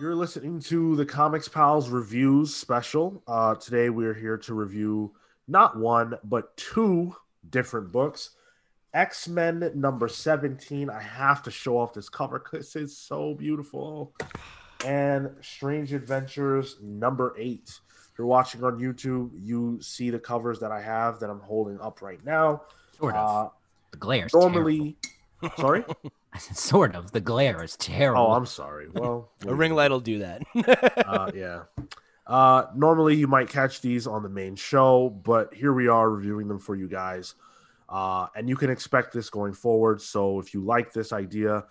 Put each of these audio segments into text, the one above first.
You're listening to the Comics Pals Reviews special. Uh, today we are here to review not one, but two different books. X Men number 17. I have to show off this cover because it's so beautiful. And Strange Adventures number eight. If you're watching on YouTube, you see the covers that I have that I'm holding up right now. Sort of. Uh, the glare normally, sorry. sort of. The glare is terrible. Oh, I'm sorry. Well, A ring light will do that. uh, yeah. Uh, normally you might catch these on the main show, but here we are reviewing them for you guys. Uh, and you can expect this going forward. So if you like this idea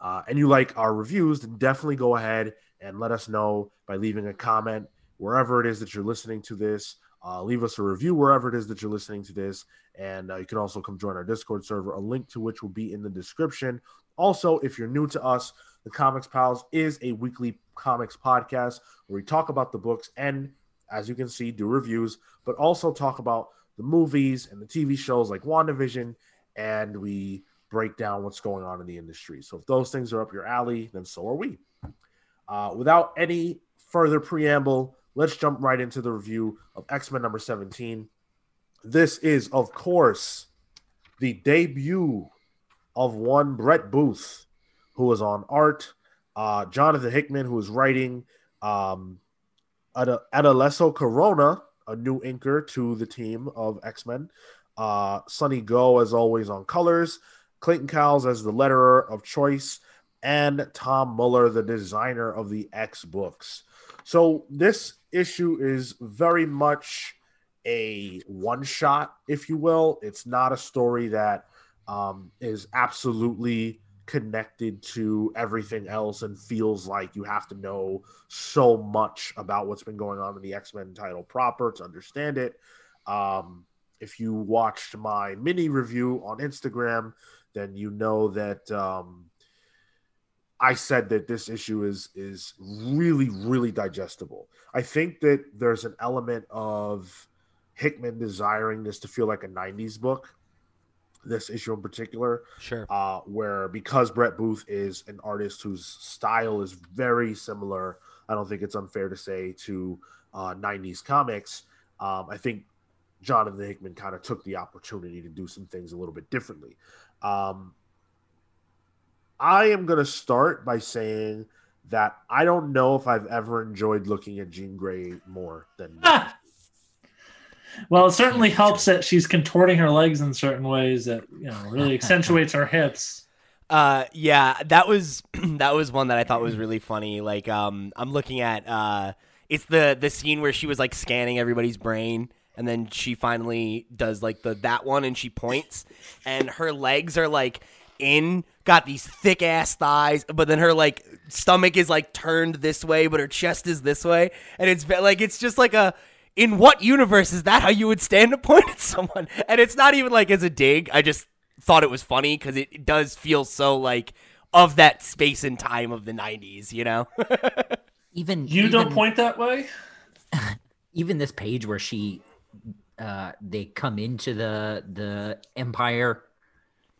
uh, and you like our reviews, then definitely go ahead and let us know by leaving a comment wherever it is that you're listening to this. Uh, leave us a review wherever it is that you're listening to this. And uh, you can also come join our Discord server, a link to which will be in the description. Also, if you're new to us, the Comics Pals is a weekly comics podcast where we talk about the books and, as you can see, do reviews, but also talk about the movies and the TV shows like WandaVision, and we break down what's going on in the industry. So if those things are up your alley, then so are we. Uh, without any further preamble, let's jump right into the review of X Men number 17. This is, of course, the debut of one Brett Booth, who was on art, uh, Jonathan Hickman, who was writing, um, Ad- Corona, a new inker to the team of X Men, uh, Sunny Gho, as always, on colors, Clayton Cowles as the letterer of choice, and Tom Muller, the designer of the X books. So this issue is very much a one shot, if you will. It's not a story that um, is absolutely connected to everything else and feels like you have to know so much about what's been going on in the X Men title proper to understand it. Um, if you watched my mini review on Instagram, then you know that um, I said that this issue is is really really digestible. I think that there's an element of Hickman desiring this to feel like a 90s book this issue in particular sure. uh, where because Brett Booth is an artist whose style is very similar, I don't think it's unfair to say to uh, 90s comics. Um, I think Jonathan Hickman kind of took the opportunity to do some things a little bit differently. Um, I am going to start by saying that I don't know if I've ever enjoyed looking at Jean Grey more than. Well, it certainly helps that she's contorting her legs in certain ways that you know really accentuates her hips. Uh, yeah, that was that was one that I thought was really funny. Like, um, I'm looking at uh, it's the the scene where she was like scanning everybody's brain, and then she finally does like the that one, and she points, and her legs are like in, got these thick ass thighs, but then her like stomach is like turned this way, but her chest is this way, and it's like it's just like a. In what universe is that how you would stand to point at someone? And it's not even like as a dig. I just thought it was funny because it, it does feel so like of that space and time of the 90s, you know? even You even, don't point that way. even this page where she uh they come into the the empire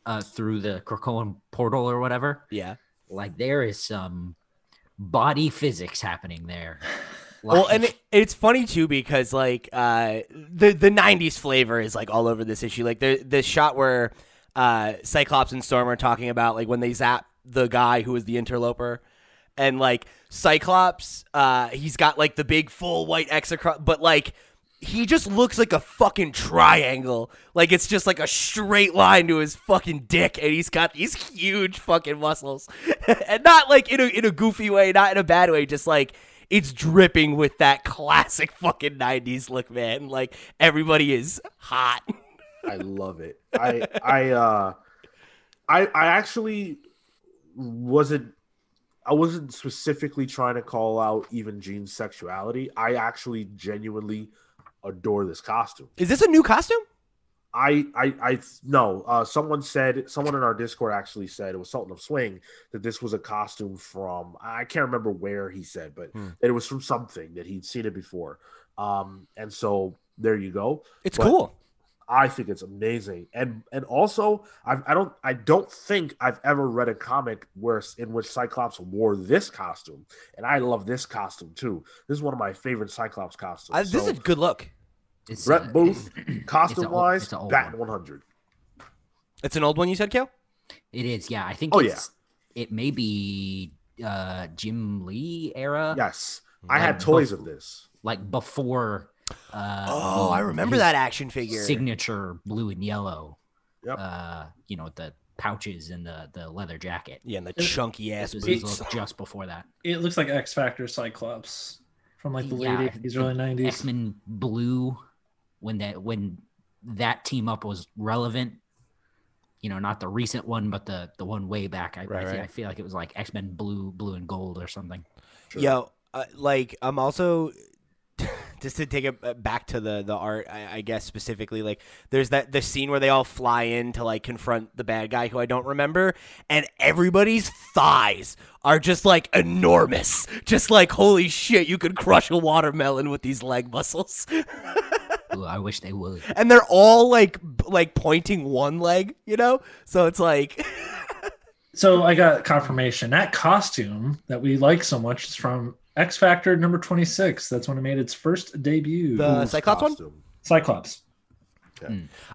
uh through the Krakoan portal or whatever. yeah. Like there is some body physics happening there. Well, and it, it's funny too because like uh, the the '90s flavor is like all over this issue. Like the the shot where uh, Cyclops and Storm are talking about like when they zap the guy who was the interloper, and like Cyclops, uh, he's got like the big full white X across, but like he just looks like a fucking triangle. Like it's just like a straight line to his fucking dick, and he's got these huge fucking muscles, and not like in a in a goofy way, not in a bad way, just like it's dripping with that classic fucking 90s look, man. Like everybody is hot. I love it. I I uh I I actually wasn't I wasn't specifically trying to call out even Jean's sexuality. I actually genuinely adore this costume. Is this a new costume? I I I no. Uh, someone said someone in our Discord actually said it was Sultan of Swing that this was a costume from I can't remember where he said, but Hmm. that it was from something that he'd seen it before. Um, and so there you go. It's But- cool. I think it's amazing, and and also I I don't I don't think I've ever read a comic where in which Cyclops wore this costume, and I love this costume too. This is one of my favorite Cyclops costumes. Uh, this So, is a good look. It's, Brett Booth, costume wise, it's Batman 100. It's an old one. You said, Cale. It is, yeah. I think Oh, yeah. it may be uh Jim Lee era. Yes, I Like had toys both- of this. Like before uh Oh, I remember that action figure. signature blue and yellow. Yep. Uh, you know, the pouches and the the leather jacket. yeah, and the It- chunky ass This boots. his just before that. It looks like X Factor Cyclops from like the Yeah, late 80s, early 90s. X Men Blue, when that when that team up was relevant. You know, not the recent one, but the the one way back. I, Right, I, feel, right. I feel like it was like X Men Blue, Blue and Gold or something. Sure. Yo, uh, like I'm also just to take it uh, back to the the art. I, I guess specifically, like there's that the scene where they all fly in to like confront the bad guy who I don't remember, and everybody's thighs are just like enormous, just like holy shit, you could crush a watermelon with these leg muscles, Ooh, I wish they would. and they're all like like pointing one leg, you know. So it's like. So I got confirmation that costume that we like so much is from X Factor number 26. That's when it made its first debut. The- Booth's Cyclops one? costume. Cyclops.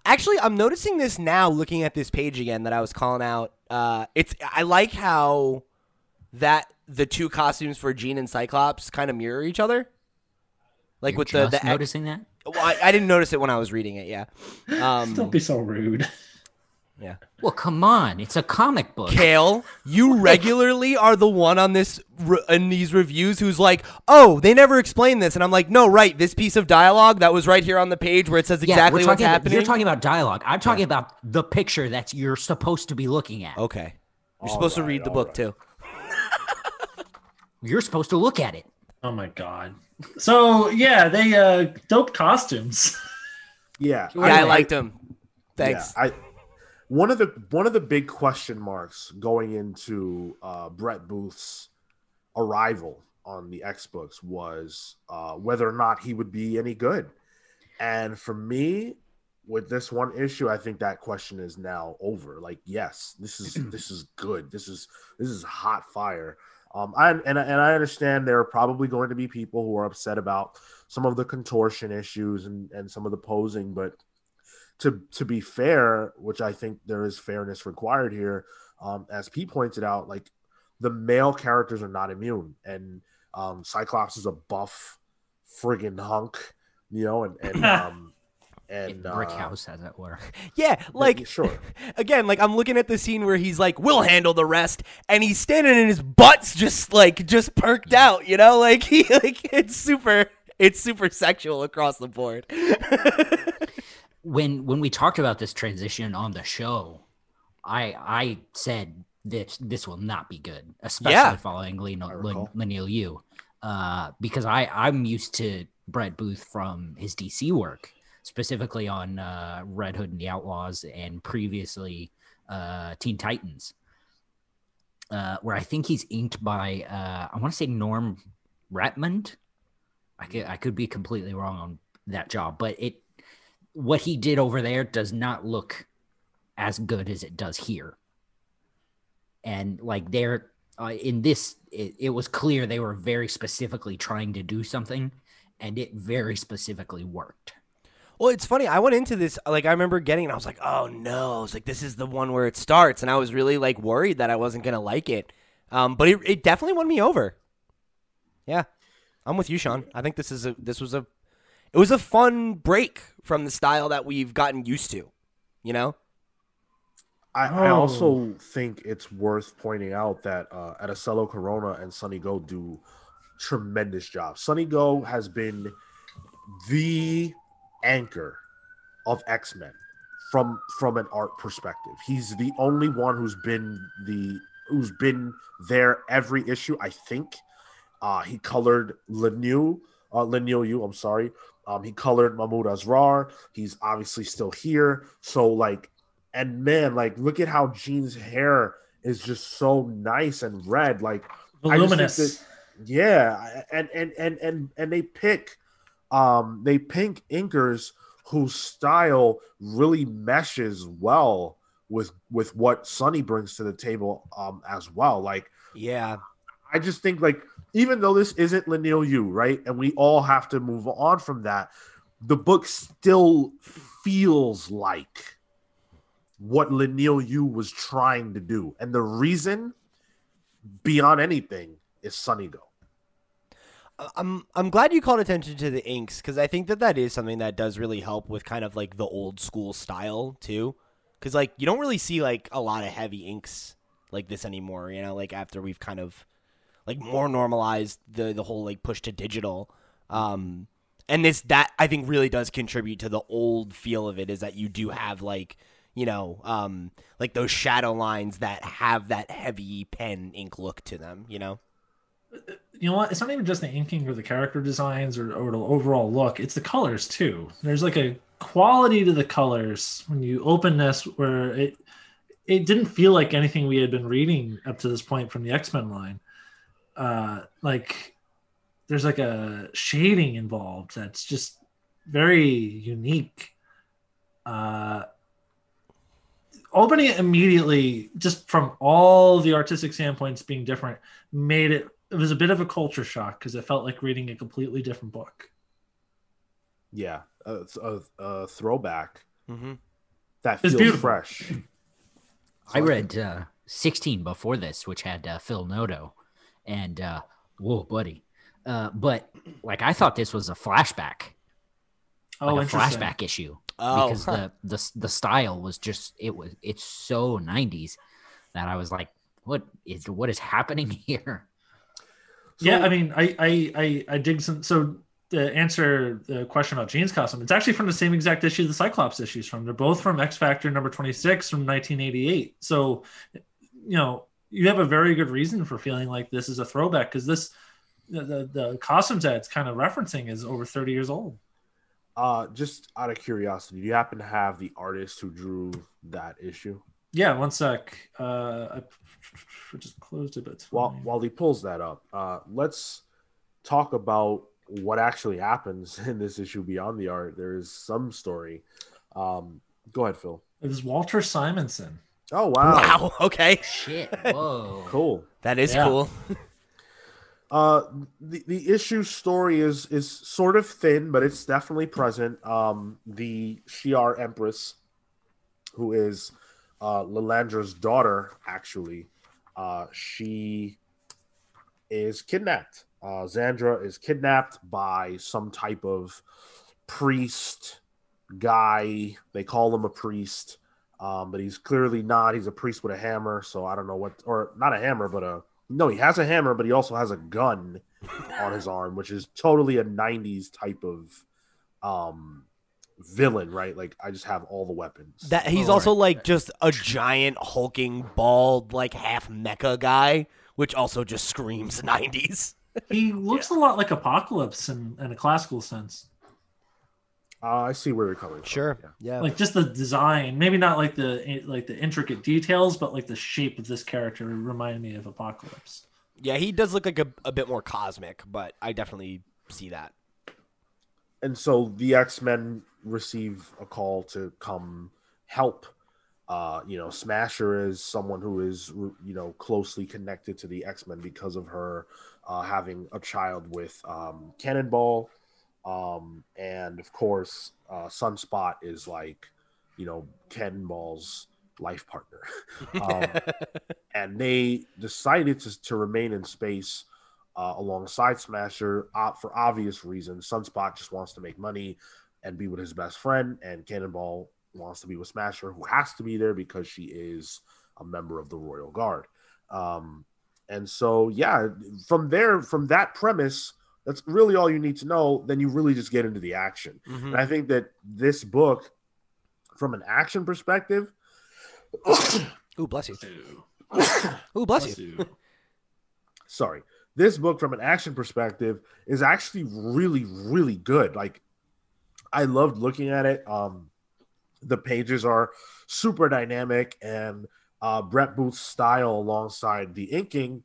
Actually, I'm noticing this now looking at this page again that I was calling out. Uh, it's I like how that the two costumes for Jean and Cyclops kind of mirror each other. Like You're with the, just the noticing that. Well, I, I didn't notice it when I was reading it. Yeah. Um, Don't be so rude. yeah. Well, come on, it's a comic book. Cale, you regularly are the one on this re- in these reviews who's like, "Oh, they never explained this," and I'm like, "No, right. This piece of dialogue that was right here on the page where it says Yeah, exactly we're what's talking about- happening." You're talking about dialogue. I'm talking about the picture that you're supposed to be looking at. okay. You're All supposed to read the book right. too. You're supposed to look at it. Oh my god. So yeah, they uh dope costumes. Yeah, Yeah, I Anyway, liked them. Thanks. Yeah, I one of the one of the big question marks going into uh, Brett Booth's arrival on the X books was uh, whether or not he would be any good. And for me, with this one issue, I think that question is now over. Like, yes, this is this is good. This is this is hot fire. Um, I, and, and I understand there are probably going to be people who are upset about some of the contortion issues and, and some of the posing, but to to be fair, which I think there is fairness required here, um, as Pete pointed out, like the male characters are not immune, and um, Cyclops is a buff friggin' hunk, you know, and and um, and Brick uh, house, as it were. Yeah, like sure, again, like I'm looking at the scene where he's like, "We'll handle the rest," and he's standing and his butt's just like just perked out, you know, like he like it's super, it's super sexual across the board. when when we talked about this transition on the show, I I said this this will not be good, especially Yeah. following Lin I Lin. Leinil Yu, uh, because I I'm used to Brett Booth from his DC work, specifically on uh, Red Hood and the Outlaws, and previously uh, Teen Titans, uh, where I think he's inked by uh, I want to say Norm Rapmund. I could I could be completely wrong on that job, but it what he did over there does not look as good as it does here. And like they're uh, in this, it, it was clear they were very specifically trying to do something, and it very specifically worked. Well, it's funny. I went into this like I remember getting, it, and I was like, "Oh no!" I was like, "This is the one where it starts," and I was really like worried that I wasn't gonna like it. Um, but it, it definitely won me over. Yeah, I'm with you, Sean. I think this is a this was a it was a fun break from the style that we've gotten used to. You know? I, I Oh. also think it's worth pointing out that uh, Adelso Corona and Sunny Gho do tremendous jobs. Sunny Gho has been the anchor of X Men from from an art perspective. He's the only one who's been the who's been there every issue. I think uh, he colored Lenu, uh, Leinil Yu. I'm sorry. Um, he colored Mahmoud Asrar. He's obviously still here. So like and man, like look at how Jean's hair is just so nice and red. Like I just think Voluminous. that- yeah, and and and and and they pick um they pink inkers whose style really meshes well with with what Sunny brings to the table um as well. Like Yeah. I just think like even though this isn't Leinil Yu, right? And we all have to move on from that, the book still feels like what Leinil Yu was trying to do. And the reason beyond anything is Sunny Gho. I'm I'm glad you called attention to the inks because I think that that is something that does really help with kind of like the old school style too. Because like you don't really see like a lot of heavy inks like this anymore. You know, like after we've kind of like more normalized the the whole like push to digital. Um, and this that I think really does contribute to the old feel of it is that you do have like you know um like those shadow lines that have that heavy pen ink look to them. You know. You know what? It's not even just the inking or the character designs or, or the overall look. It's the colors too. There's like a quality to the colors when you open this where it it didn't feel like anything we had been reading up to this point from the X Men line. Uh, like there's like a shading involved that's just very unique. Uh, opening it immediately, just from all the artistic standpoints being different, made it it was a bit of a culture shock because it felt like reading a completely different book. Yeah, a, a, a throwback Mm-hmm. that feels beautiful. fresh. I read uh, 16 before this, which had uh, Phil Noto, and uh, whoa, buddy. Uh, but like, I thought this was a flashback, Oh, like a flashback issue, Oh, because the, the the style was just it was it's so 90s that I was like, what is what is happening here? Yeah, I mean, I, I I I dig some. So to answer the question about Jean's costume, it's actually from the same exact issue the Cyclops issues from. They're both from X Factor number twenty six from nineteen eighty eight. So, you know, you have a very good reason for feeling like this is a throwback because this the, the the costumes that it's kind of referencing is over thirty years old. Uh, just out of curiosity, do you happen to have the artist who drew that issue? Yeah, one sec. Uh, I just closed it, but it's While while he pulls that up, uh, let's talk about what actually happens in this issue beyond the art. There is some story. Um, go ahead, Phil. it was Walter Simonson. Oh wow, Wow. Okay. Shit, whoa, cool. That is Yeah. cool. Uh, the the issue story is is sort of thin, but it's definitely present. Um, the Shi'ar Empress, who is uh, Lilandra's daughter, actually, uh, she is kidnapped. Uh, Xandra is kidnapped by some type of priest guy. They call him a priest, um, but he's clearly not. He's a priest with a hammer, so I don't know what, or not a hammer, but a no, he has a hammer, but he also has a gun on his arm, which is totally a '90s type of um villain, right? Like I just have all the weapons. That he's Oh, also right. like just a giant hulking bald like half mecha guy, which also just screams 90s. He looks a lot like Apocalypse in, in a classical sense. uh, I see where you're coming from. Yeah. Yeah. Like just the design, maybe not like the like the intricate details, but like the shape of this character reminded me of Apocalypse. yeah, he does look like a, a bit more cosmic, but I definitely see that. and so the X-Men receive a call to come help. Uh, you know, Smasher is someone who is you know closely connected to the X-Men because of her uh, having a child with um, Cannonball, um, and of course, uh, Sunspot is like you know Cannonball's life partner, um, and they decided to, to remain in space uh, alongside Smasher uh, for obvious reasons. Sunspot just wants to make money and be with his best friend, and Cannonball wants to be with Smasher, who has to be there because she is a member of the Royal Guard. Um, and so, yeah, from there, from that premise, that's really all you need to know. Then you really just get into the action. Mhm. And I think that this book, from an action perspective, Ooh, bless you. Ooh, bless you. sorry this book from an action perspective is actually really really good like i loved looking at it um the pages are super dynamic and uh brett booth's style alongside the inking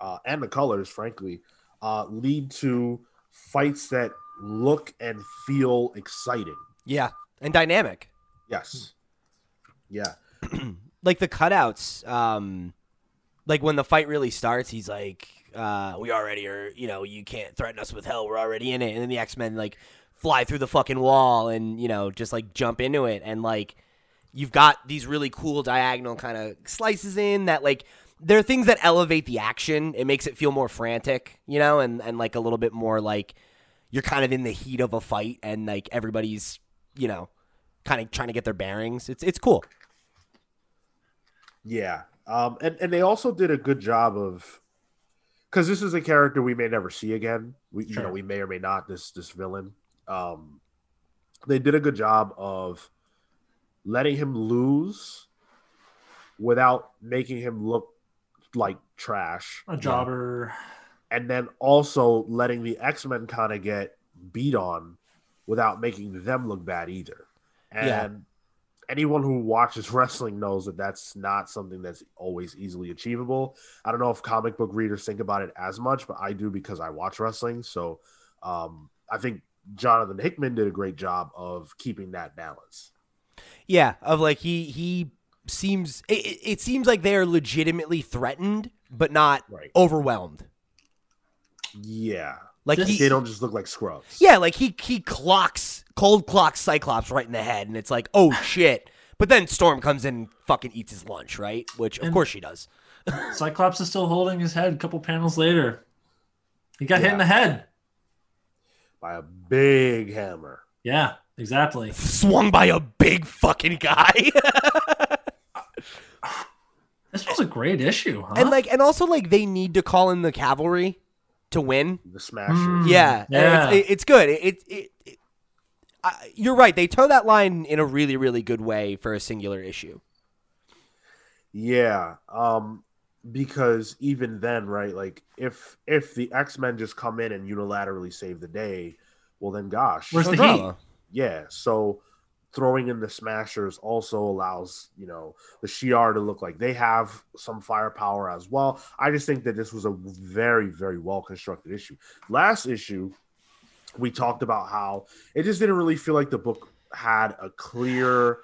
uh and the colors frankly uh lead to fights that look and feel exciting. Yeah, and dynamic. Yes. Yeah. like the cutouts um like when the fight really starts he's like uh we already are you know you can't threaten us with hell we're already in it and then the x-men like fly through the fucking wall and you know just like jump into it and like you've got these really cool diagonal kind of slices in that like there are things that elevate the action it makes it feel more frantic you know and and like a little bit more like you're kind of in the heat of a fight and like everybody's you know kind of trying to get their bearings it's it's cool Yeah. Um, and, and they also did a good job of because this is a character we may never see again. We you know, we may or may not this this villain. Um they did a good job of letting him lose without making him look like trash. A jobber. And then also letting the X-Men kind of get beat on without making them look bad either. And Yeah. anyone who watches wrestling knows that that's not something that's always easily achievable. I don't know if comic book readers think about it as much, but I do because I watch wrestling. So um, I think Jonathan Hickman did a great job of keeping that balance. Yeah, of like he he seems it, it- it seems like they are legitimately threatened, but not Right. overwhelmed. Yeah. Like he, They don't just look like scrubs. yeah, like he he clocks cold clocks Cyclops right in the head, and it's like oh shit. But then Storm comes in, and fucking eats his lunch, right? Which of And- course she does. Cyclops is still holding his head a couple panels later. He got hit in the head. By a big hammer. Yeah, exactly. Swung by a big fucking guy, This was a great issue, huh? and like and also like they need to call in the cavalry to win. The smashers. Mm. Yeah, Yeah. It's, it, it's good. It, it, it, it- I, you're right. They toe that line in a really, really good way for a singular issue. Yeah, um, because even then, right? Like, if if the X Men just come in and unilaterally save the day, well, then, gosh, Where's oh, the drama. yeah. So throwing in the Smashers also allows you know the Shi'ar to look like they have some firepower as well. I just think that this was a very, very well constructed issue. Last issue, we talked about how it just didn't really feel like the book had a clear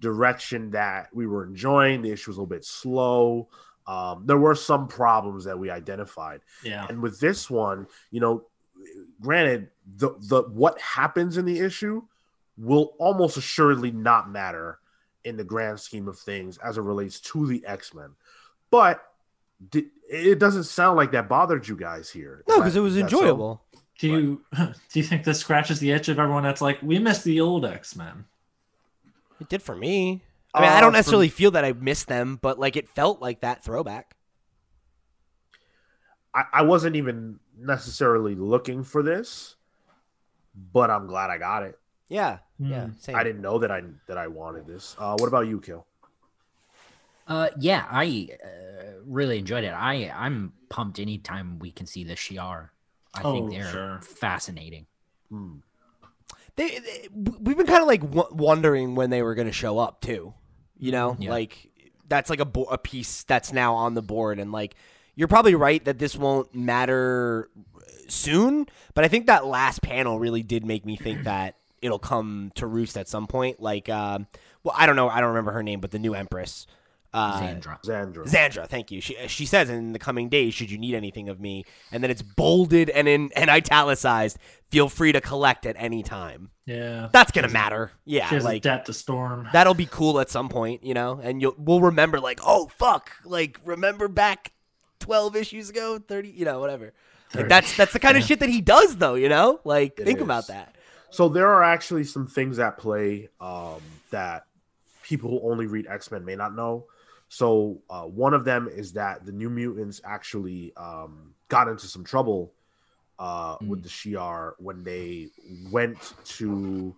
direction that we were enjoying. The issue was a little bit slow. Um, there were some problems that we identified, yeah. and with this one, you know, granted, the the what happens in the issue will almost assuredly not matter in the grand scheme of things as it relates to the X Men, but di- it doesn't sound like that bothered you guys here. No, because it was is that so? enjoyable. Do you do you think this scratches the itch of everyone that's like, we missed the old X Men? It did for me. I mean, I Uh, don't for- necessarily feel that I missed them, but like it felt like that throwback. I, I wasn't even necessarily looking for this, but I'm glad I got it. Yeah, yeah. Mm. Same. I didn't know that I that I wanted this. Uh, what about you, Kill? Uh, yeah, I uh, really enjoyed it. I I'm pumped anytime we can see the Shi'ar. I Oh, think they're sure. fascinating. Hmm. They, they- we've been kind of like w- wondering when they were going to show up too. You know, Yeah. like that's like a bo- a piece that's now on the board, and like you're probably right that this won't matter soon. But I think that last panel really did make me think that it'll come to roost at some point. Like, um, well, I don't know, I don't remember her name, but the new Empress. Uh, Xandra. Xandra. Xandra, thank you. She she says in the coming days, should you need anything of me, and then it's bolded and in and italicized. Feel free to collect at any time. Yeah. That's gonna matter. Yeah, She has like debt to Storm. that'll be cool at some point, you know, and you'll we'll remember like, oh fuck, like remember back twelve issues ago, thirty, you know, whatever. Like that's that's the kind of shit that he does, though, you know. Like It think is. about that. So there are actually some things at play um, that people who only read X Men may not know. So uh, one of them is that the New Mutants actually um, got into some trouble uh, with the Shi'ar when they went to.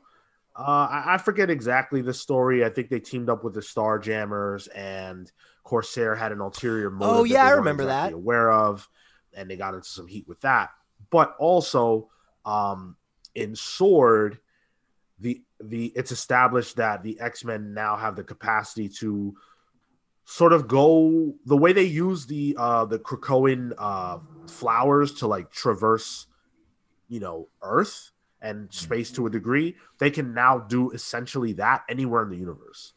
Uh, I, I forget exactly the story. I think they teamed up with the Starjammers, and Corsair had an ulterior motive. Oh, yeah, I remember exactly that. Aware of, and they got into some heat with that. But also, um, in Sword, the the it's established that the X Men now have the capacity to sort of go the way they use the uh the Krakoan uh flowers to like traverse, you know, Earth and space to a degree, they can now do essentially that anywhere in the universe.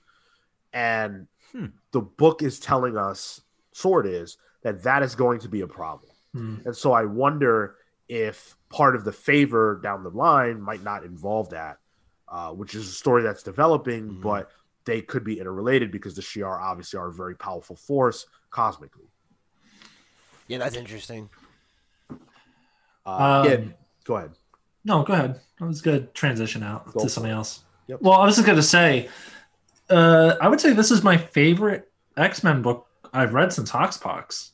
And Hmm. the book is telling us, Sword is, that that is going to be a problem. Hmm. And so I wonder if part of the favor down the line might not involve that, uh, which is a story that's developing, Mhm. but they could be interrelated because the Shi'ar obviously are a very powerful force cosmically. Yeah, that's interesting. Uh, yeah, Um, go ahead. No, go ahead. That was good. Transition out Go to something it. else. Yep. Well, I was just going to say, uh, I would say this is my favorite X Men book I've read since Hoxpox.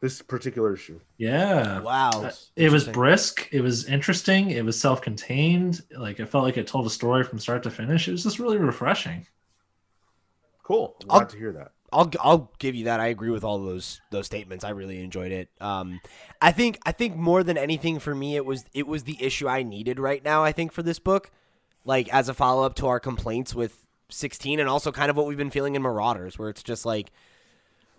This particular issue. Yeah. Wow. Uh, It was brisk. It was interesting. It was self contained. Like, it felt like it told a story from start to finish. It was just really refreshing. Cool. I'll- Glad to hear that. I'll I'll give you that. I agree with all those those statements. I really enjoyed it. Um, I think I think more than anything for me, it was it was the issue I needed right now. I think for this book, like as a follow up to our complaints with sixteen, and also kind of what we've been feeling in Marauders, where it's just like,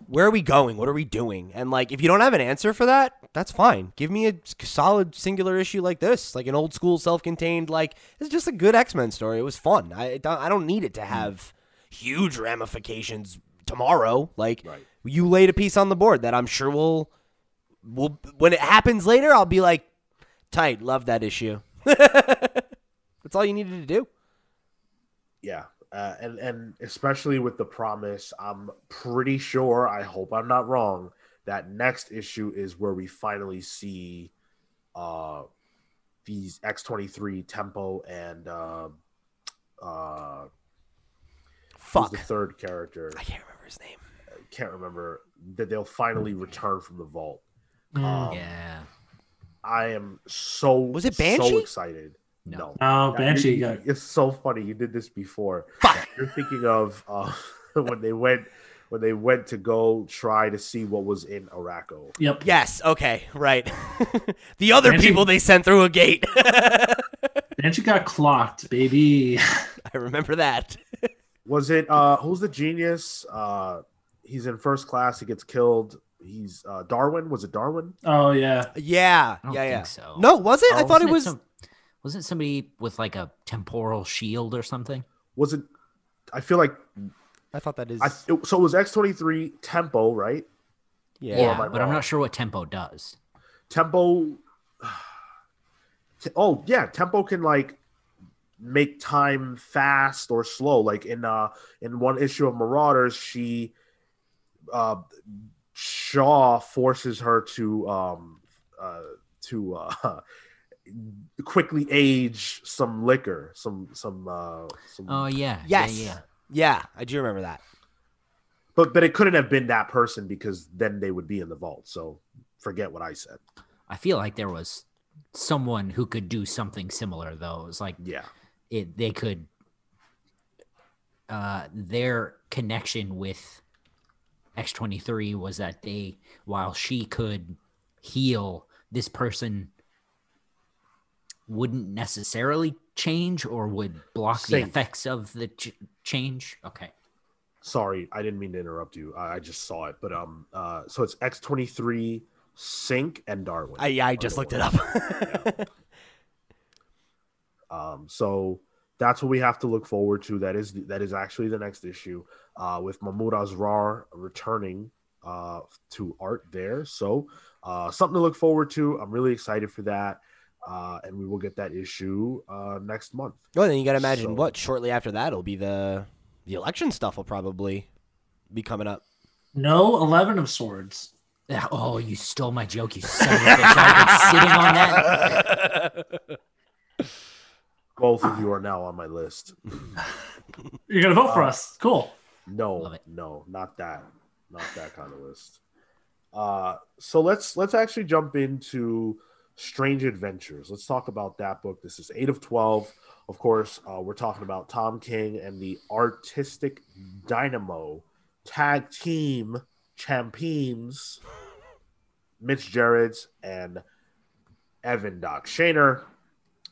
where are we going? What are we doing? And like, if you don't have an answer for that, that's fine. Give me a solid singular issue like this, like an old school self contained. Like it's just a good X Men story. It was fun. I I don't need it to have huge ramifications tomorrow. Like Right. you laid a piece on the board that I'm sure will will when it happens later, I'll be like, tight, love that issue. That's all you needed to do. Yeah. Uh, and and especially with the promise, I'm pretty sure. I hope I'm not wrong. That next issue is where we finally see uh, these X23 Tempo and uh, uh, who's Fuck. the third character. I can't remember his name. can't remember that they'll finally return from the vault. Mm. Um, Yeah. I am so Was it So excited. No. No, Yeah, Banshee you- got. It's so funny. You did this before. Fuck. You're thinking of uh, when they went when they went to go try to see what was in Arakko. Yep. Yes. Okay. Right. the other Banshee- people they sent through a gate. Banshee got clocked, baby. I remember that. Was it uh who's the genius? Uh he's in first class, he gets killed. He's uh Darwin. Was it Darwin? Oh yeah. Yeah. I don't yeah. think Yeah. so. No, was it? I Oh, thought it Wasn't was. some- wasn't somebody with like a temporal shield or something? Was it I feel like I thought that is. I it, so it was X23 Tempo, right? yeah. Yeah, am I but I'm not sure what tempo does. Tempo Oh, yeah, Tempo can like make time fast or slow. Like in uh in one issue of Marauders, she uh Shaw forces her to um uh to uh quickly age some liquor, some some uh some Oh yeah. Yes. Yeah, yeah. Yeah. I do remember that. but but it couldn't have been that person because then they would be in the vault. So forget what I said. I feel like there was someone who could do something similar though. It was like Yeah. It they could uh their connection with X23 was that they while she could heal this person wouldn't necessarily change or would block the effects of the ch- change. Okay. Sorry, I didn't mean to interrupt you. I, I just saw it, but um, uh, so it's X twenty three, Synch, and Darwin. I, yeah. I just looked it ones. up. Um, so that's what we have to look forward to. That is that is actually the next issue, uh, with Mahmoud Asrar returning uh to art there. So uh, something to look forward to. I'm really excited for that, uh, and we will get that issue uh next month. well, then you got to imagine So- what shortly after that will be the the election stuff will probably be coming up. No, eleven of swords. Oh, you stole my joke, you son of a bitch. I've been sitting on that. Both of you are now on my list. You're gonna vote for Uh, us. Cool. No, no, not that, not that kind of list. Uh, so let's let's actually jump into Strange Adventures. Let's talk about that book. This is eight of twelve. Of course, uh, we're talking about Tom King and the Artistic Dynamo Tag Team Champions, Mitch Gerads and Evan Doc Shaner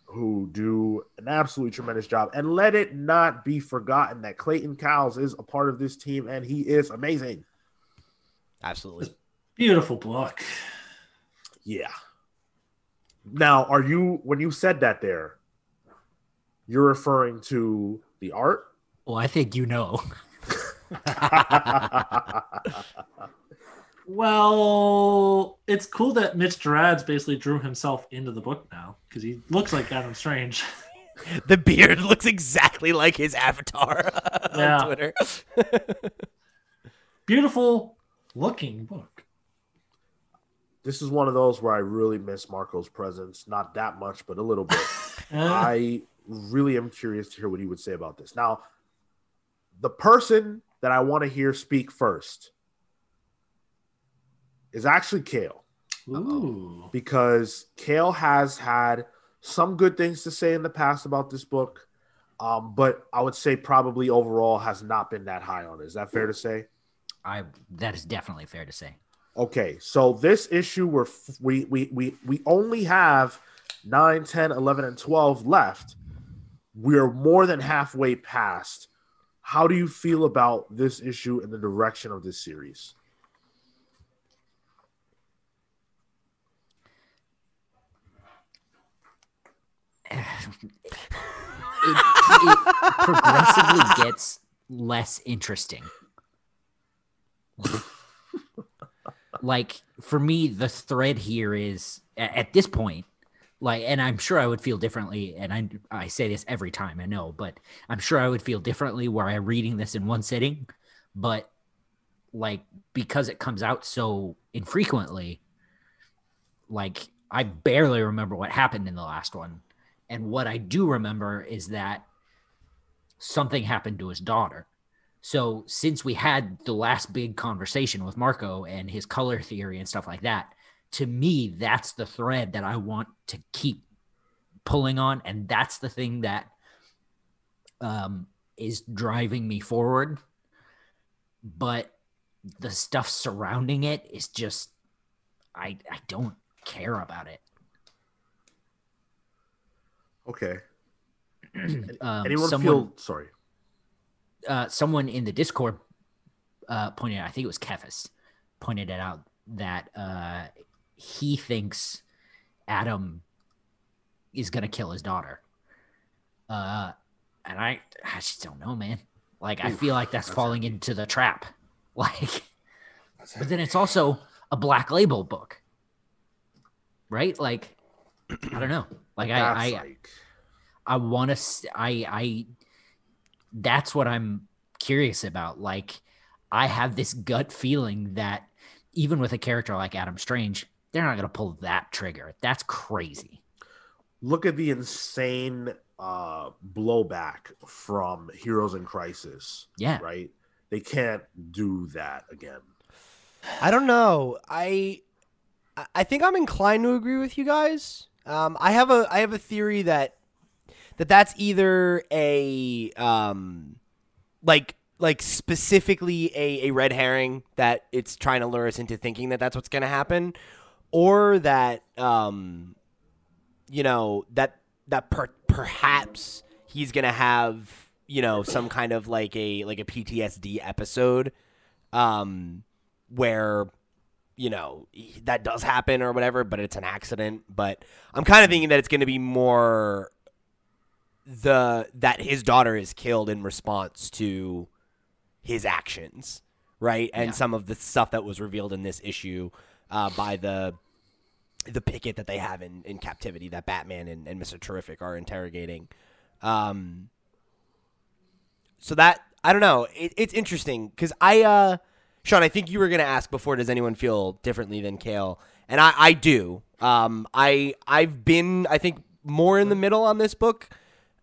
who do an absolutely tremendous job. And let it not be forgotten that Clayton Cowles is a part of this team and he is amazing. Absolutely. Beautiful book. Yeah. Now, are you when you said that there, you're referring to the art. Well, I think you know. Well, it's cool that Mitch Gerads basically drew himself into the book now because he looks like Adam Strange. the beard looks exactly like his avatar Yeah. on Twitter. Beautiful looking book. this is one of those where I really miss Marco's presence. Not that much, but a little bit. Eh, I really am curious to hear what he would say about this. Now, the person that I want to hear speak first is actually Cale ooh. because Cale has had some good things to say in the past about this book, um, but I would say probably overall has not been that high on it. Is that fair to say? I that is definitely fair to say. Okay, so this issue we're f- we we we we only have 9, 10, 11 and 12 left. We're more than halfway past. How do you feel about this issue and the direction of this series? It, it progressively gets less interesting. like for me, the thread here is at this point, like, and I'm sure I would feel differently. And I I say this every time, I know, but I'm sure I would feel differently were I reading this in one sitting. But like because it comes out so infrequently, like I barely remember what happened in the last one. And what I do remember is that something happened to his daughter. So since we had the last big conversation with Marco and his color theory and stuff like that, to me, that's the thread that I want to keep pulling on. And that's the thing that um, is driving me forward. But the stuff surrounding it is just, I, I don't care about it. Okay. Um, Anyone someone, feel sorry? uh, someone in the Discord uh, pointed out, I think it was Kefis, pointed it out that uh, he thinks Adam is going to kill his daughter. Uh, and I, I just don't know, man. Like, I feel like that's, that's falling into the trap. Like, but then it's also a black label book, right? Like, I don't know. Like, I, That's I, like I want to. I I. That's what I'm curious about. Like, I have this gut feeling that even with a character like Adam Strange, they're not going to pull that trigger. That's crazy. look at the insane uh blowback from Heroes in Crisis, Yeah. right? They can't do that again. I don't know. I I- I think I'm inclined to agree with you guys. Um, I have a I have a theory that that that's either a um like like specifically a, a red herring that it's trying to lure us into thinking that that's what's going to happen or that um you know that that per- perhaps he's going to have you know some kind of like a like a PTSD episode um where you know that does happen or whatever but it's an accident but i'm kind of thinking that it's going to be more the that his daughter is killed in response to his actions right and Yeah. some of the stuff that was revealed in this issue uh, by the the picket that they have in, in captivity that batman and, and mr terrific are interrogating um so that I don't know. It, it's interesting because I, uh, Sean, I think you were gonna ask before. Does anyone feel differently than Cale? And I, I do. Um, I, I've been, I think, more in the middle on this book.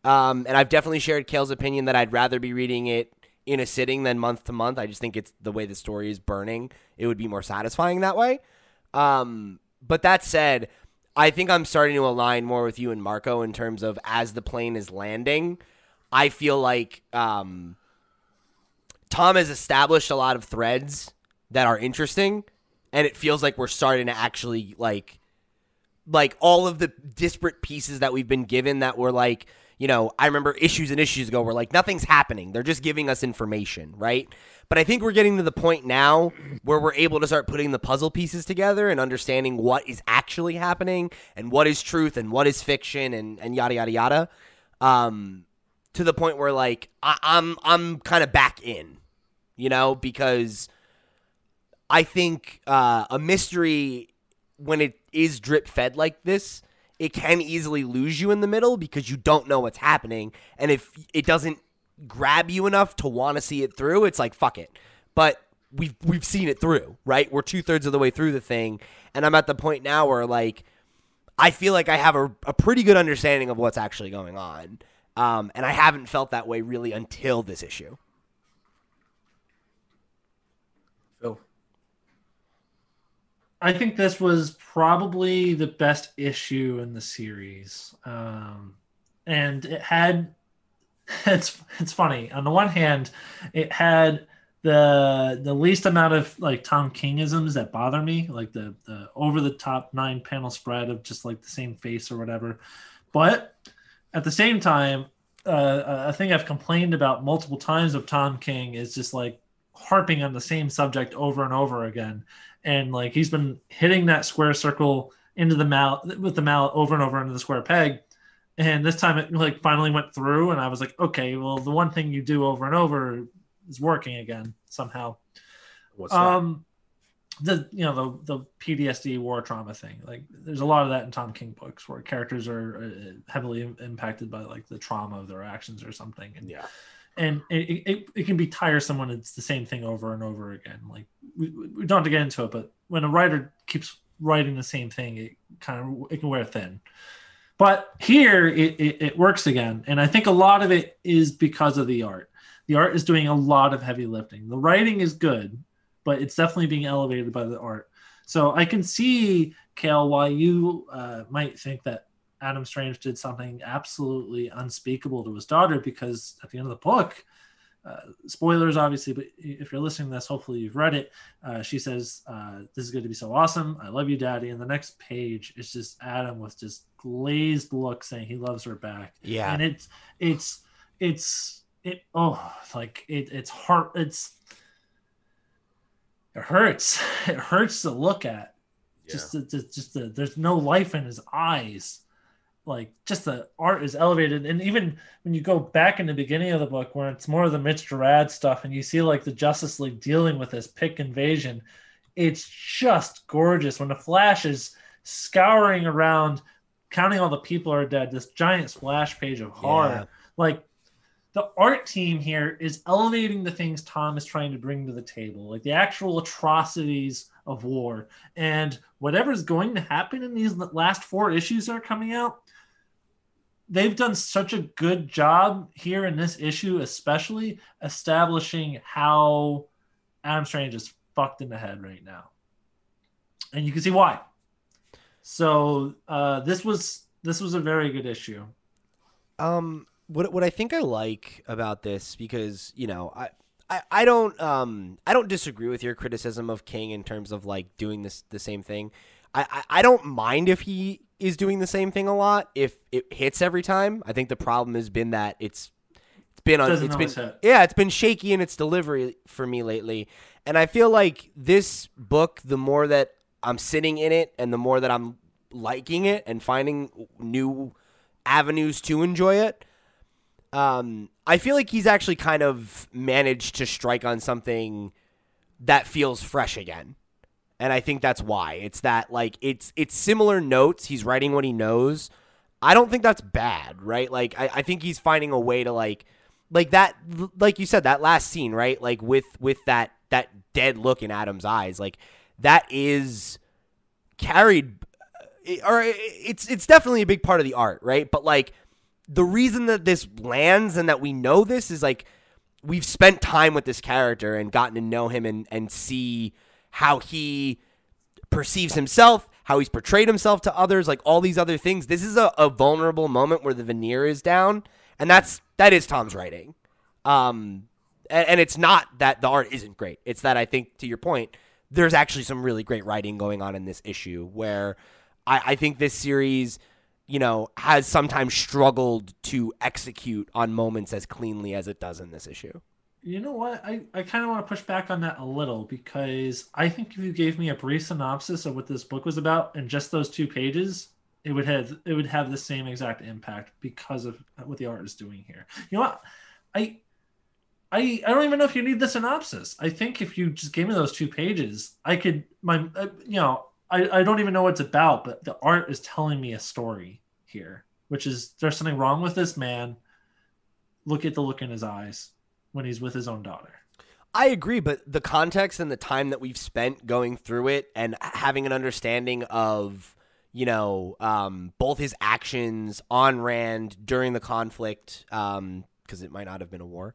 Um, and I've definitely shared Cale's opinion that I'd rather be reading it in a sitting than month to month. I just think it's the way the story is burning. It would be more satisfying that way. Um, but that said, I think I'm starting to align more with you and Marco in terms of as the plane is landing. I feel like um, Tom has established a lot of threads that are interesting, and it feels like we're starting to actually like like all of the disparate pieces that we've been given that were like you know i remember issues and issues ago where like nothing's happening. They're just giving us information right? But i think we're getting to the point now where we're able to start putting the puzzle pieces together and understanding what is actually happening and what is truth and what is fiction and, and yada yada yada um, to the point where like I, I'm I'm kind of back in, you know, because I think uh, a mystery when it is drip fed like this, it can easily lose you in the middle because you don't know what's happening, and if it doesn't grab you enough to want to see it through, it's like fuck it. But we've we've seen it through, right? We're two thirds of the way through the thing, and I'm at the point now where like I feel like I have a, a pretty good understanding of what's actually going on, um, and I haven't felt that way really until this issue. I think this was probably the best issue in the series, um, and it had. It's it's funny. On the one hand, it had the the least amount of like Tom Kingisms that bother me, like the the over the top nine panel spread of just like the same face or whatever. But at the same time, uh, a thing I've complained about multiple times of Tom King is just like harping on the same subject over and over again, and like he's been hitting that square circle into the mallet with the mallet over and over into the square peg. And this time it like finally went through, and I was like, okay, well, the one thing you do over and over is working again somehow. What's that? Um, the you know the the PTSD war trauma thing. Like there's a lot of that in Tom King books where characters are uh, heavily impacted by like the trauma of their actions or something, and yeah. And it, it, it can be tiresome when it's the same thing over and over again. Like we, we don't have to get into it, but when a writer keeps writing the same thing, it kind of it can wear thin. But here it, it, it works again, and I think a lot of it is because of the art. The art is doing a lot of heavy lifting. The writing is good, but it's definitely being elevated by the art. So I can see, Cale, why you uh, might think that Adam Strange did something absolutely unspeakable to his daughter because at the end of the book, uh, spoilers obviously, but if you're listening to this, hopefully you've read it. Uh, she says, uh, "This is going to be so awesome. I love you, Daddy." And the next page is just Adam with just glazed look saying he loves her back. Yeah. and it's it's it's it oh like it it's heart it's it hurts. It hurts to look at. Just the, just, just the, there's no life in his eyes. Like just the art is elevated, and even when you go back in the beginning of the book, where it's more of the Mitch Gerads stuff, and you see like the Justice League dealing with this Pykkt invasion, it's just gorgeous. When the Flash is scouring around, counting all the people are dead, this giant splash page of horror, Yeah. like the art team here is elevating the things Tom is trying to bring to the table, like the actual atrocities of war. And whatever's going to happen in these last four issues that are coming out, they've done such a good job here in this issue, especially establishing how Adam Strange is fucked in the head right now. And you can see why. So uh, this was this was a very good issue. Um, what what I think I like about this because you know I. I, I don't um I don't disagree with your criticism of King in terms of like doing this the same thing. I, I, I don't mind if he is doing the same thing a lot if it hits every time. I think the problem has been that it's it's been on it's always been yeah it's been shaky in its delivery for me lately, and I feel like this book the more that I'm sitting in it and the more that I'm liking it and finding new avenues to enjoy it um, I feel like he's actually kind of managed to strike on something that feels fresh again. And I think that's why. It's that like it's it's similar notes. He's writing what he knows. I don't think that's bad, right? Like I, I think he's finding a way to like like that like you said, that last scene, right? Like with with that that dead look in Adam's eyes, like that is carried uh, or it's it's definitely a big part of the art, right? But like the reason that this lands and that we know this is like we've spent time with this character and gotten to know him and and see how he perceives himself, how he's portrayed himself to others, like all these other things. This is a, a vulnerable moment where the veneer is down, and that's that is Tom's writing. Um, and, and it's not that the art isn't great. It's that I think to your point, there's actually some really great writing going on in this issue where I, I think this series you know, has sometimes struggled to execute on moments as cleanly as it does in this issue. You know what? I, I kind of want to push back on that a little because I think if you gave me a brief synopsis of what this book was about in just those two pages, it would have it would have the same exact impact because of what the art is doing here. You know what? I I I don't even know if you need the synopsis. I think if you just gave me those two pages, I could my uh, you know I I don't even know what it's about, but the art is telling me a story here, which is there's something wrong with this man. Look at the look in his eyes when he's with his own daughter. I agree, but the context and the time that we've spent going through it and having an understanding of, you know, um, both his actions on Rann during the conflict, because um, it might not have been a war,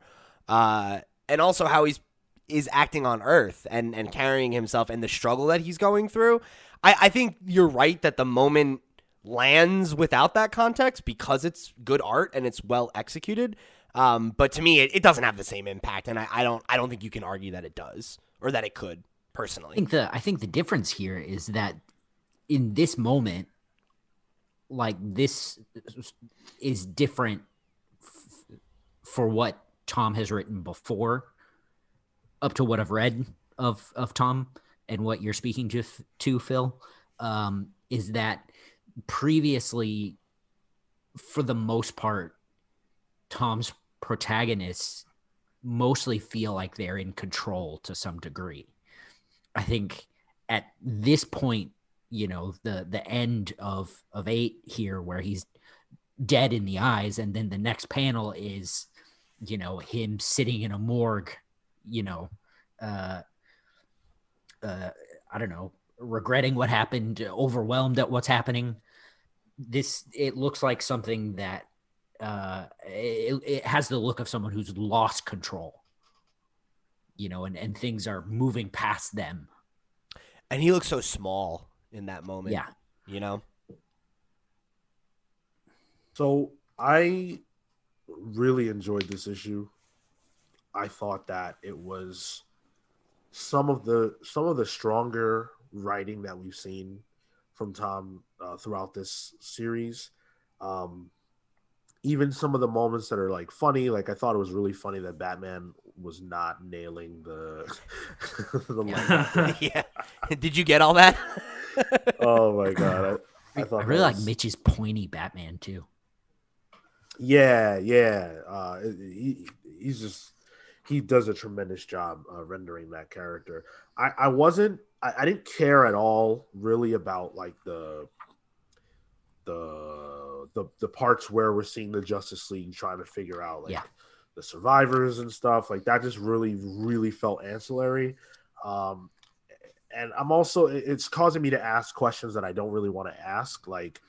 uh, and also how he's is acting on Earth and and carrying himself and the struggle that he's going through. I, I think you're right that the moment lands without that context because it's good art and it's well executed. Um, but to me, it, it doesn't have the same impact, and I, I don't I don't think you can argue that it does or that it could personally. I think the I think the difference here is that in this moment, like this is different f- for what Tom has written before, up to what I've read of of Tom and what you're speaking to to Phil, um, is that previously, for the most part, Tom's protagonists mostly feel like they're in control to some degree. I think at this point, you know, the the end of of eight here, where he's dead in the eyes, and then the next panel is, you know, him sitting in a morgue, you know, uh, uh, I don't know, regretting what happened, overwhelmed at what's happening. This it looks like something that uh, it, it has the look of someone who's lost control, you know, and, and things are moving past them. And he looks so small in that moment. Yeah. You know? So I really enjoyed this issue. I thought that it was some of the some of the stronger writing that we've seen from Tom uh, throughout this series. Um, even some of the moments that are like funny, like I thought it was really funny that Batman was not nailing the the yeah. yeah. Did you get all that? oh my god. I, I, I really was... like Mitch's pointy Batman too. Yeah, yeah. Uh, he, he's just he does a tremendous job uh, rendering that character. I, I wasn't I, I didn't care at all really about like the the the the parts where we're seeing the Justice League trying to figure out like yeah. the survivors and stuff like that just really really felt ancillary. Um and i'm also it's causing me to ask questions that i don't really want to ask like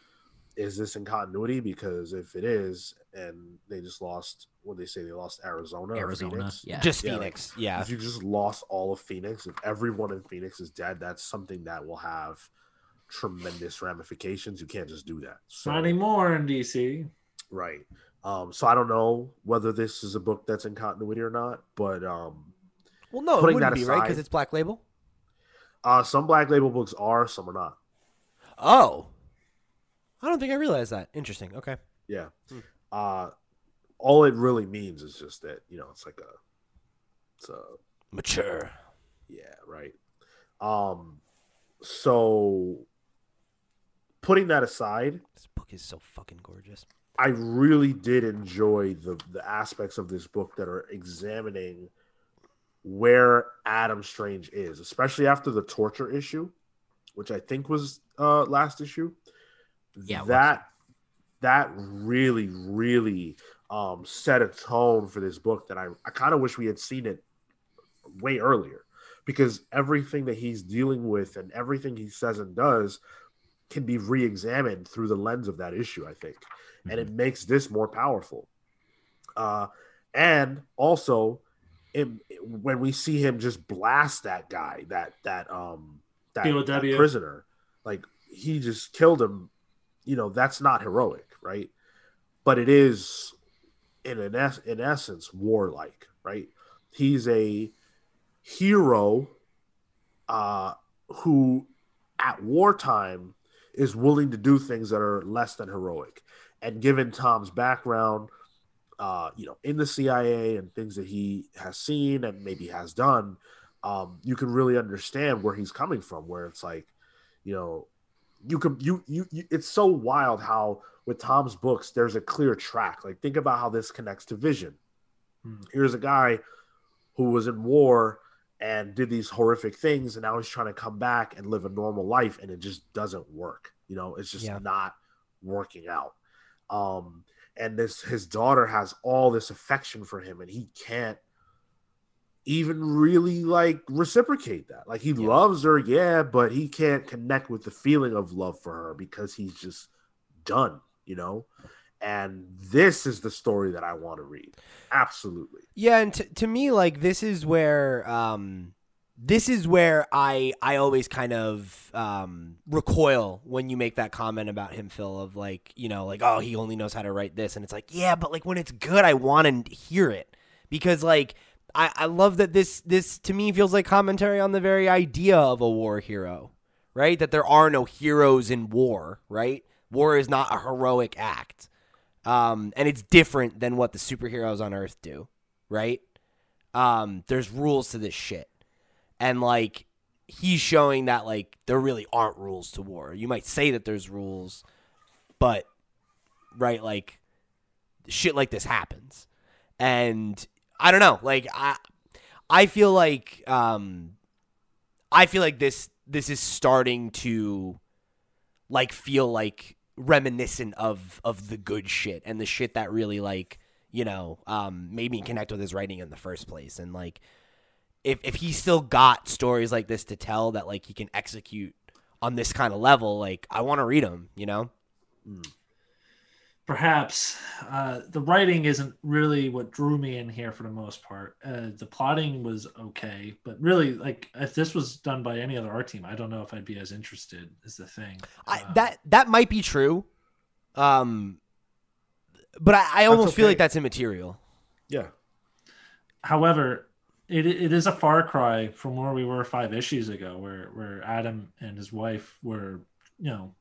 is this in continuity? Because if it is and they just lost what they say? They lost arizona? Arizona yeah. Just yeah, phoenix like, yeah. if you just lost all of phoenix if everyone in phoenix is dead that's something that will have tremendous ramifications. You can't just do that. So, Not anymore in DC. Right. Um, so I don't know whether this is a book that's in continuity or not, but um, well, no, it wouldn't be aside, right because it's Black Label. Uh, some Black Label books are, some are not. Oh, I don't think I realized that. Interesting. Okay. Yeah. Hmm. Uh, all it really means is just that you know it's like a, it's a mature. Yeah. Right. Um. So putting that aside, this book is so fucking gorgeous. I really did enjoy the the aspects of this book that are examining where Adam Strange is, especially after the torture issue, which I think was uh last issue. Yeah, that that really really um set a tone for this book that I I kind of wish we had seen it way earlier because everything that he's dealing with and everything he says and does can be re-examined through the lens of that issue i think mm-hmm. and it mm-hmm. makes this more powerful uh and also it, when we see him just blast that guy that that um that, that prisoner like he just killed him you know that's not heroic right but it is in an es- in essence warlike right he's a hero uh who at wartime is willing to do things that are less than heroic. And given Tom's background, uh, you know, in the CIA and things that he has seen and maybe has done, um, you can really understand where he's coming from. Where it's like, you know, you can you, you you it's so wild how with Tom's books there's a clear track. Like think about how this connects to Vision. Hmm. Here's a guy who was in war and did these horrific things and now he's trying to come back and live a normal life and it just doesn't work. You know, it's just Yeah. not working out. Um and this his daughter has all this affection for him and he can't even really like reciprocate that. Like he Yeah. loves her, yeah, but he can't connect with the feeling of love for her because he's just done, you know? And this is the story that I want to read. Absolutely. Yeah, and to, to me, like this is where um, this is where I I always kind of um, recoil when you make that comment about him, Phil, of like you know like oh he only knows how to write this, and it's like yeah, but like when it's good, I want to hear it because like I I love that this this to me feels like commentary on the very idea of a war hero, right? That there are no heroes in war, right? War is not a heroic act. Um, and it's different than what the superheroes on Earth do, right? Um, there's rules to this shit, and like he's showing that like there really aren't rules to war. You might say that there's rules, but right, like shit like this happens, and I don't know, like I, I feel like um, I feel like this this is starting to like feel like reminiscent of of the good shit and the shit that really like you know um made me connect with his writing in the first place. And like if if he's still got stories like this to tell that like he can execute on this kind of level like I want to read them you know perhaps uh, the writing isn't really what drew me in here for the most part. Uh, the plotting was okay, but really, like if this was done by any other art team, I don't know if I'd be as interested. Is the thing I, Uh, that that might be true um but I, I almost feel like that's immaterial Yeah. However, it it is a far cry from where we were five issues ago, where where Adam and his wife were, you know, s- s-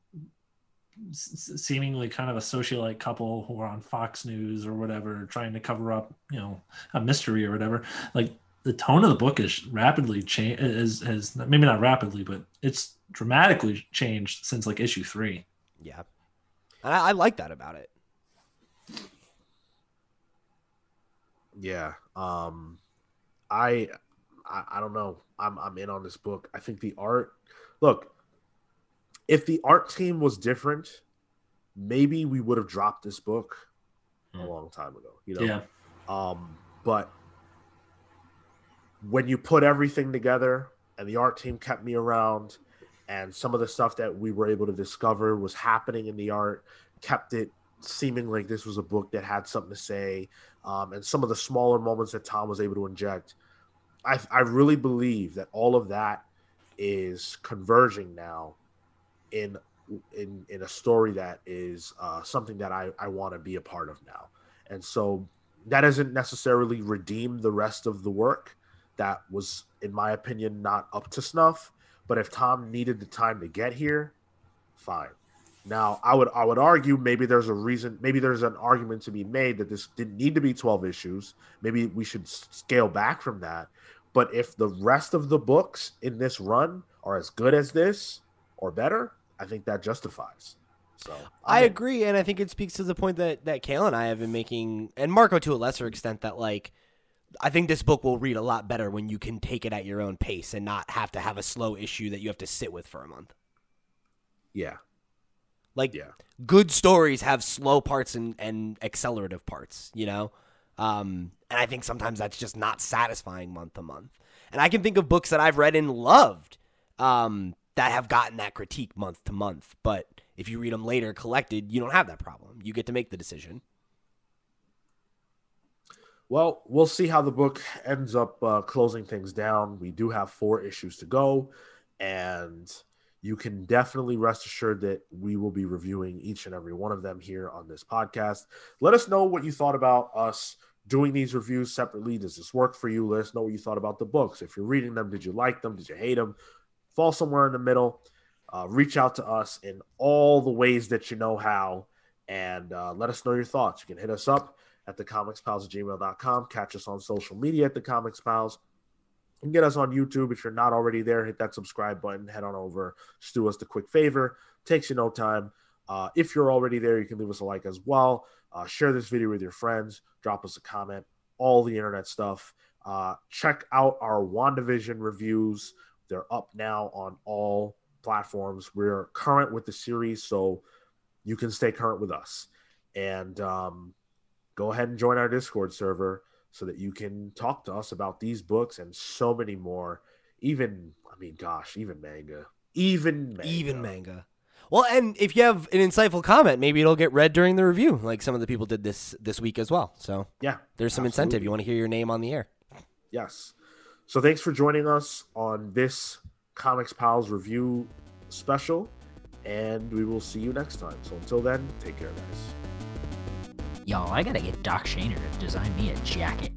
seemingly kind of a socialite couple who are on Fox News or whatever, trying to cover up, you know, a mystery or whatever. Like the tone of the book is rapidly changed. Is has maybe not rapidly, but it's dramatically changed since like issue three. yeah and I, I like that about it Yeah. Um I, I I don't know. I'm I'm in on this book. I think the art look, if the art team was different, maybe we would have dropped this book a Hmm. long time ago. You know? Yeah, Um, but when you put everything together and the art team kept me around and some of the stuff that we were able to discover was happening in the art kept it seeming like this was a book that had something to say um, and some of the smaller moments that tom was able to inject I, I really believe that all of that is converging now in in in a story that is uh, something that I, I want to be a part of now. And so that doesn't necessarily redeem the rest of the work that was, in my opinion, not up to snuff. But if Tom needed the time to get here, fine. Now I would I would argue maybe there's a reason maybe there's an argument to be made that this didn't need to be 12 issues. Maybe we should scale back from that. But if the rest of the books in this run are as good as this or better, I think that justifies. So I I'm agree, and I think it speaks to the point that that Cale and I have been making, and Marco to a lesser extent. That like, I think this book will read a lot better when you can take it at your own pace and not have to have a slow issue that you have to sit with for a month. Yeah, Like, yeah, good stories have slow parts and and accelerative parts. You know, um, and I think sometimes that's just not satisfying month to month. And I can think of books that I've read and loved um, that have gotten that critique month to month, but. If you read them later collected, you don't have that problem. You get to make the decision. Well, we'll see how the book ends up uh, closing things down. We do have four issues to go, and you can definitely rest assured that we will be reviewing each and every one of them here on this podcast. Let us know what you thought about us doing these reviews separately. Does this work for you? Let us know what you thought about the books. If you're reading them, did you like them? Did you hate them? Fall somewhere in the middle. Uh, reach out to us in all the ways that you know how and uh, let us know your thoughts. You can hit us up at the comicspals at gmail.com. Catch us on social media at the Comics Pals. and get us on YouTube. If you're not already there, hit that subscribe button, head on over, just do us the quick favor. Takes you no time. Uh, if you're already there, you can leave us a like as well. Uh, share this video with your friends, drop us a comment, all the internet stuff. Uh, check out our WandaVision reviews. They're up now on all platforms. We're current with the series, so you can stay current with us. And um, go ahead and join our Discord server so that you can talk to us about these books and so many more. Even, I mean, gosh, even manga. Even manga. Even manga. Well, and if you have an insightful comment, maybe it'll get read during the review, like some of the people did this this week as well. So Yeah. there's some absolutely. incentive. You want to hear your name on the air. Yes. So thanks for joining us on this Comics Pals review special, and we will see you next time. So until then, take care, guys. Y'all, I gotta get Doc Shaner to design me a jacket.